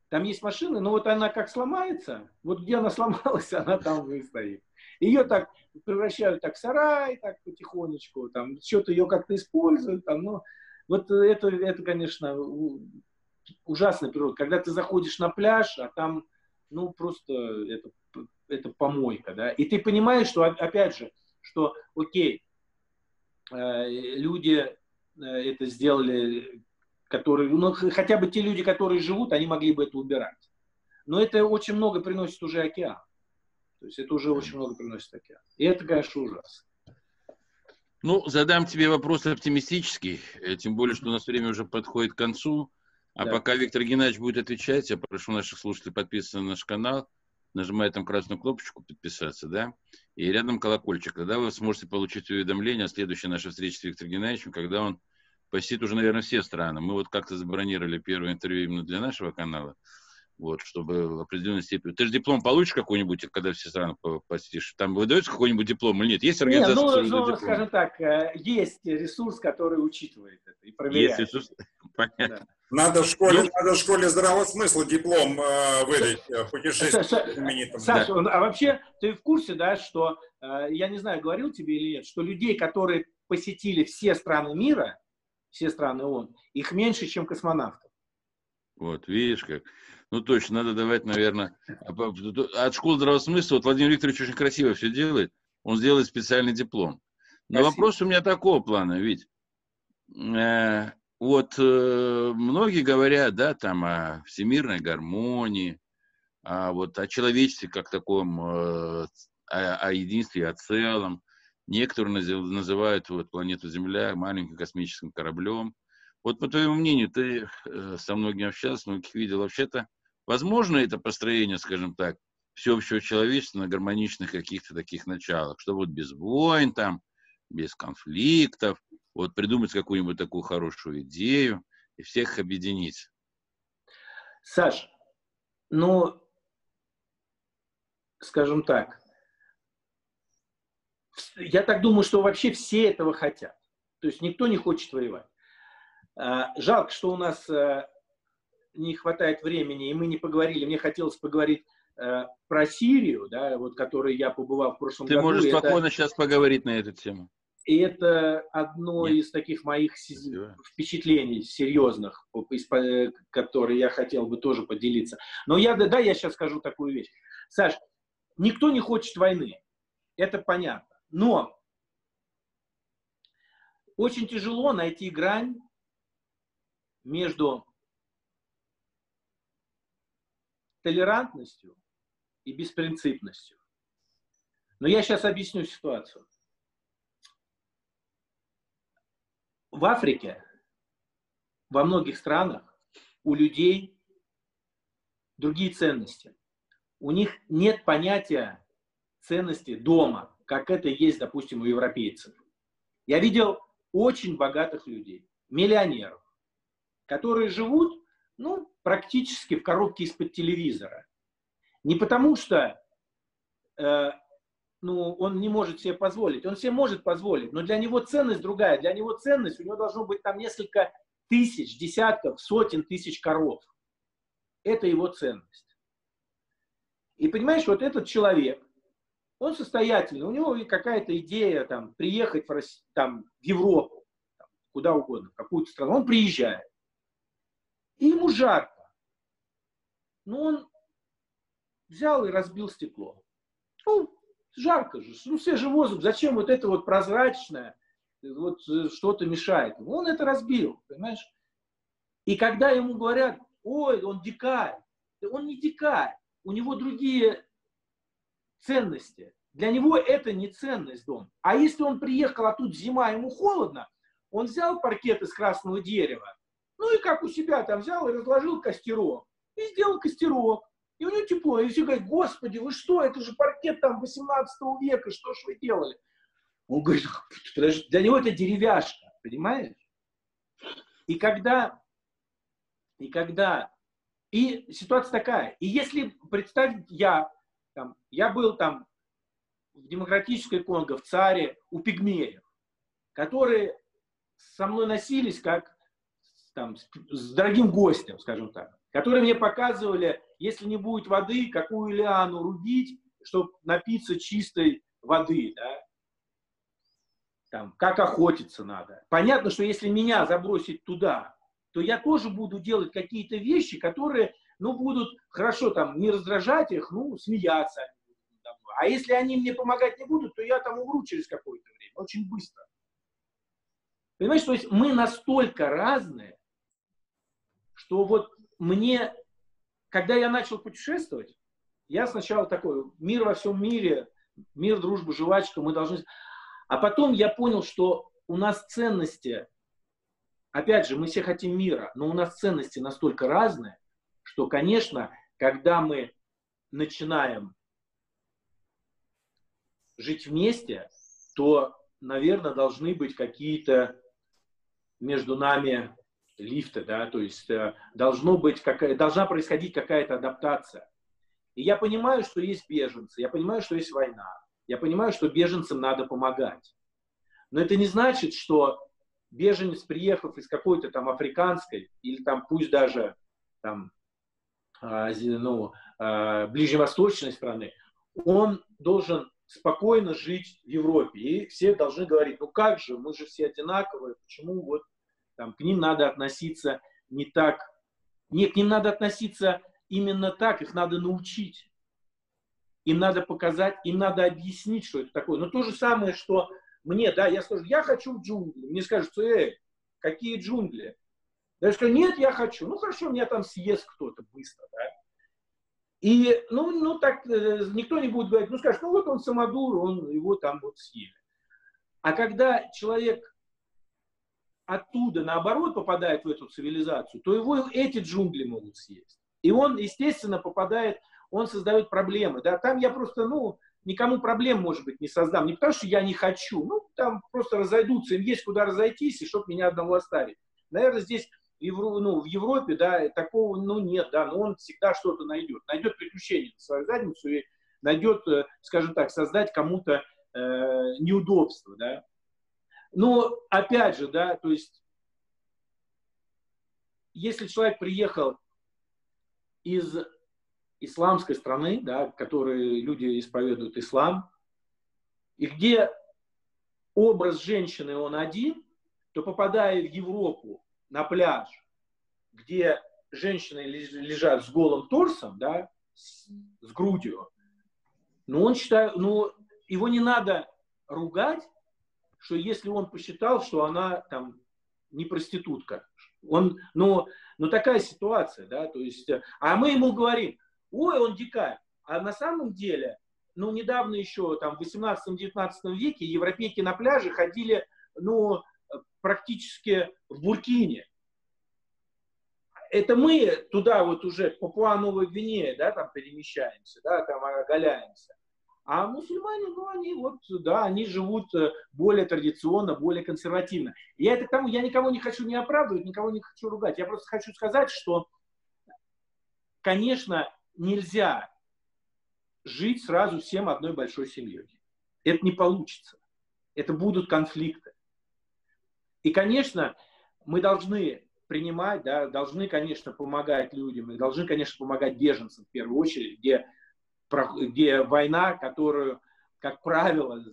там есть машины, но вот она как сломается, вот где она <laughs> сломалась, она там и стоит. Ее так превращают так в сарай, так потихонечку, там что-то ее как-то используют, там, но вот это, это, конечно, ужасная природа. Когда ты заходишь на пляж, а там, ну, просто это, это помойка, да, и ты понимаешь, что, опять же, что, окей, э, люди э, это сделали, которые, ну, хотя бы те люди, которые живут, они могли бы это убирать. Но это очень много приносит уже океан. То есть это уже очень много приносит океан. И это, конечно, ужасно. Ну, задам тебе вопрос оптимистический, э, тем более, что у нас время уже подходит к концу. А да. пока Виктор Геннадьевич будет отвечать, я прошу наших слушателей подписываться на наш канал, нажимая там красную кнопочку «Подписаться», да, и рядом колокольчик. Тогда вы сможете получить уведомление о следующей нашей встрече с Виктором Геннадьевичем, когда он посетит уже, наверное, все страны. Мы вот как-то забронировали первое интервью именно для нашего канала вот, чтобы в определенной степени... Ты же диплом получишь какой-нибудь, когда все страны посетишь? Там выдается какой-нибудь диплом или нет? Есть организация, нет, ну, ну диплом? скажем так, э, есть ресурс, который учитывает это и проверяет. Есть ресурс? <laughs> Понятно. Да. Надо в школе, ну, надо в школе здравого смысла диплом э, выдать э, путешествию Саша, да. а вообще ты в курсе, да, что, э, я не знаю, говорил тебе или нет, что людей, которые посетили все страны мира, все страны ООН, их меньше, чем космонавтов. Вот, видишь как. Ну, точно, надо давать, наверное, а от школы здравого смысла. Вот Владимир Викторович очень красиво все делает. Он сделает специальный диплом. Но Спасибо. вопрос у меня такого плана, ведь э, вот э, многие говорят, да, там о всемирной гармонии, а вот о человечестве как таком, э, о, о единстве, о целом. Некоторые называют вот планету Земля маленьким космическим кораблем. Вот по твоему мнению, ты э, со многими общался, многих видел, вообще-то Возможно это построение, скажем так, всеобщего человечества на гармоничных каких-то таких началах, что вот без войн там, без конфликтов, вот придумать какую-нибудь такую хорошую идею и всех объединить. Саш, ну, скажем так, я так думаю, что вообще все этого хотят. То есть никто не хочет воевать. А, жалко, что у нас э, не хватает времени, и мы не поговорили. Мне хотелось поговорить э, про Сирию, да, вот, которой я побывал в прошлом Ты году. Ты можешь это, спокойно сейчас поговорить на эту тему. И это одно Нет. из таких моих Спасибо. впечатлений серьезных, которые я хотел бы тоже поделиться. Но я, да, я сейчас скажу такую вещь. Саш, никто не хочет войны. Это понятно. Но очень тяжело найти грань между толерантностью и беспринципностью. Но я сейчас объясню ситуацию. В Африке, во многих странах у людей другие ценности. У них нет понятия ценности дома, как это есть, допустим, у европейцев. Я видел очень богатых людей, миллионеров, которые живут, ну, практически в коробке из-под телевизора. Не потому что э, ну, он не может себе позволить. Он себе может позволить, но для него ценность другая. Для него ценность, у него должно быть там несколько тысяч, десятков, сотен тысяч коров. Это его ценность. И понимаешь, вот этот человек, он состоятельный, у него какая-то идея там, приехать в, Россию, там, в Европу, куда угодно, в какую-то страну. Он приезжает. И ему жарко. Но он взял и разбил стекло. Ну, жарко же. Ну, все же воздух. Зачем вот это вот прозрачное, вот э, что-то мешает? Он это разбил, понимаешь? И когда ему говорят, ой, он дикарь, он не дикарь, у него другие ценности. для него это не ценность дом. А если он приехал, а тут зима, ему холодно, он взял паркет из красного дерева, ну и как у себя там взял и разложил костерок, и сделал костерок. И у него тепло. И все говорят, господи, вы что, это же паркет там 18 века, что ж вы делали? Он говорит, для него это деревяшка, понимаешь? И когда, и когда, и ситуация такая, и если представить я, там, я был там в демократической Конго, в царе, у пигмеев, которые со мной носились как там, с, дорогим гостем, скажем так, которые мне показывали, если не будет воды, какую лиану рубить, чтобы напиться чистой воды, да? Там, как охотиться надо. Понятно, что если меня забросить туда, то я тоже буду делать какие-то вещи, которые, ну, будут хорошо там не раздражать их, ну, смеяться. А если они мне помогать не будут, то я там умру через какое-то время, очень быстро. Понимаешь, то есть мы настолько разные, что вот мне, когда я начал путешествовать, я сначала такой, мир во всем мире, мир, дружба, жвачка, мы должны... А потом я понял, что у нас ценности, опять же, мы все хотим мира, но у нас ценности настолько разные, что, конечно, когда мы начинаем жить вместе, то, наверное, должны быть какие-то между нами лифта, да, то есть э, должно быть какая, должна происходить какая-то адаптация. И я понимаю, что есть беженцы, я понимаю, что есть война, я понимаю, что беженцам надо помогать. Но это не значит, что беженец, приехав из какой-то там африканской или там пусть даже там, а, ну, а, ближневосточной страны, он должен спокойно жить в Европе. И все должны говорить, ну как же, мы же все одинаковые, почему вот там, к ним надо относиться не так, не, к ним надо относиться именно так, их надо научить. Им надо показать, им надо объяснить, что это такое. Но то же самое, что мне, да, я скажу, я хочу в джунгли. Мне скажут, эй, какие джунгли? Я скажу, нет, я хочу. Ну хорошо, меня там съест кто-то быстро, да. И, ну, ну так, э, никто не будет говорить, ну скажет, ну вот он самодур, он его там вот съели. А когда человек оттуда, наоборот, попадает в эту цивилизацию, то его эти джунгли могут съесть. И он, естественно, попадает, он создает проблемы. Да? Там я просто, ну, никому проблем, может быть, не создам. Не потому, что я не хочу, ну, там просто разойдутся, им есть куда разойтись, и чтобы меня одного оставить. Наверное, здесь ну, в Европе, да, такого, ну, нет, да, но он всегда что-то найдет. Найдет приключение на свою задницу и найдет, э, скажем так, создать кому-то э, неудобство, да. Но, опять же, да, то есть, если человек приехал из исламской страны, да, которые люди исповедуют ислам, и где образ женщины он один, то попадая в Европу на пляж, где женщины лежат с голым торсом, да, с, с грудью, ну, он считает, ну, его не надо ругать, что если он посчитал, что она там не проститутка, он, ну, ну такая ситуация, да, то есть, а мы ему говорим, ой, он дикарь, а на самом деле, ну, недавно еще, там, в 18-19 веке европейки на пляже ходили, ну, практически в Буркине. Это мы туда вот уже, Папуа Новой Гвинея, да, там перемещаемся, да, там оголяемся. А мусульмане, ну, они вот, да, они живут э, более традиционно, более консервативно. Я это к тому, я никого не хочу не оправдывать, никого не хочу ругать. Я просто хочу сказать, что, конечно, нельзя жить сразу всем одной большой семьей. Это не получится. Это будут конфликты. И, конечно, мы должны принимать, да, должны, конечно, помогать людям, мы должны, конечно, помогать беженцам в первую очередь, где где война, которую, как правило,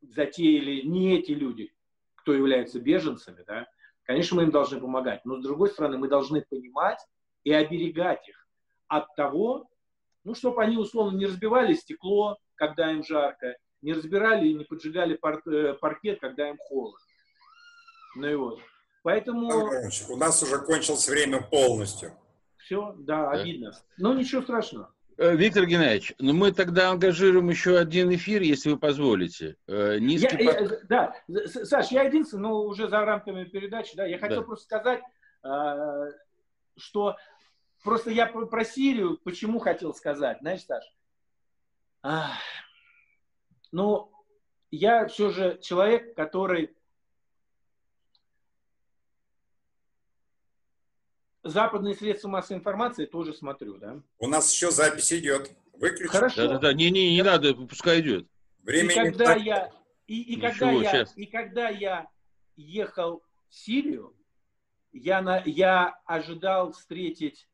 затеяли не эти люди, кто являются беженцами, да, конечно, мы им должны помогать. Но, с другой стороны, мы должны понимать и оберегать их от того, ну, чтобы они, условно, не разбивали стекло, когда им жарко, не разбирали и не поджигали пар э, паркет, когда им холодно. Ну и вот. Поэтому... У нас уже кончилось время полностью. Все, да, обидно. Но ничего страшного. Э, Виктор Геннадьевич, ну мы тогда ангажируем еще один эфир, если вы позволите. Э, низкий я, я, да, Саш, я единственный, но уже за рамками передачи, да, я хотел да. просто сказать, э, что просто я про, Сирию почему хотел сказать, знаешь, Саш? Ну, я все же человек, который западные средства массовой информации тоже смотрю, да? У нас еще запись идет. Выключи. Хорошо. Да-да-да, не-не, не надо, пускай идет. Времени и когда так... я, и, и, когда я, и когда я ехал в Сирию, я, на, я ожидал встретить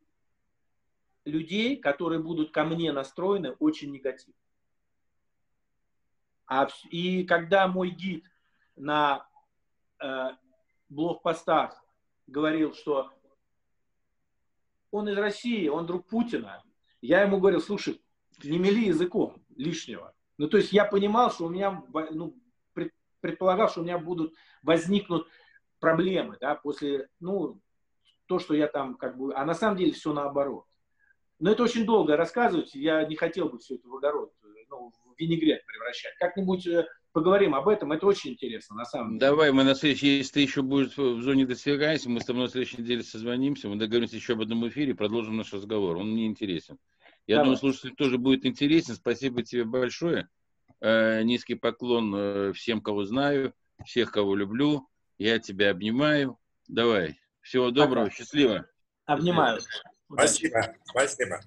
людей, которые будут ко мне настроены очень негативно. А, и когда мой гид на э, блокпостах говорил, что он из России, он друг Путина, я ему говорил, слушай, не мели языком лишнего. Ну, то есть я понимал, что у меня, ну, предполагал, что у меня будут, возникнут проблемы, да, после, ну, то, что я там как бы, а на самом деле все наоборот. Но это очень долго рассказывать, я не хотел бы все это в огород, ну, в винегрет превращать. Как-нибудь э, поговорим об этом, это очень интересно, на самом деле. Давай, мы на следующей, если ты еще будешь в зоне достигаемости, мы с тобой на следующей неделе созвонимся, мы договоримся еще об одном эфире, продолжим наш разговор, он мне интересен. Я Давай. думаю, слушателям тоже будет интересен, спасибо тебе большое. Э, низкий поклон э, всем, кого знаю, всех, кого люблю, я тебя обнимаю. Давай, всего доброго, Пока. счастливо. Обнимаю. Спасибо, спасибо.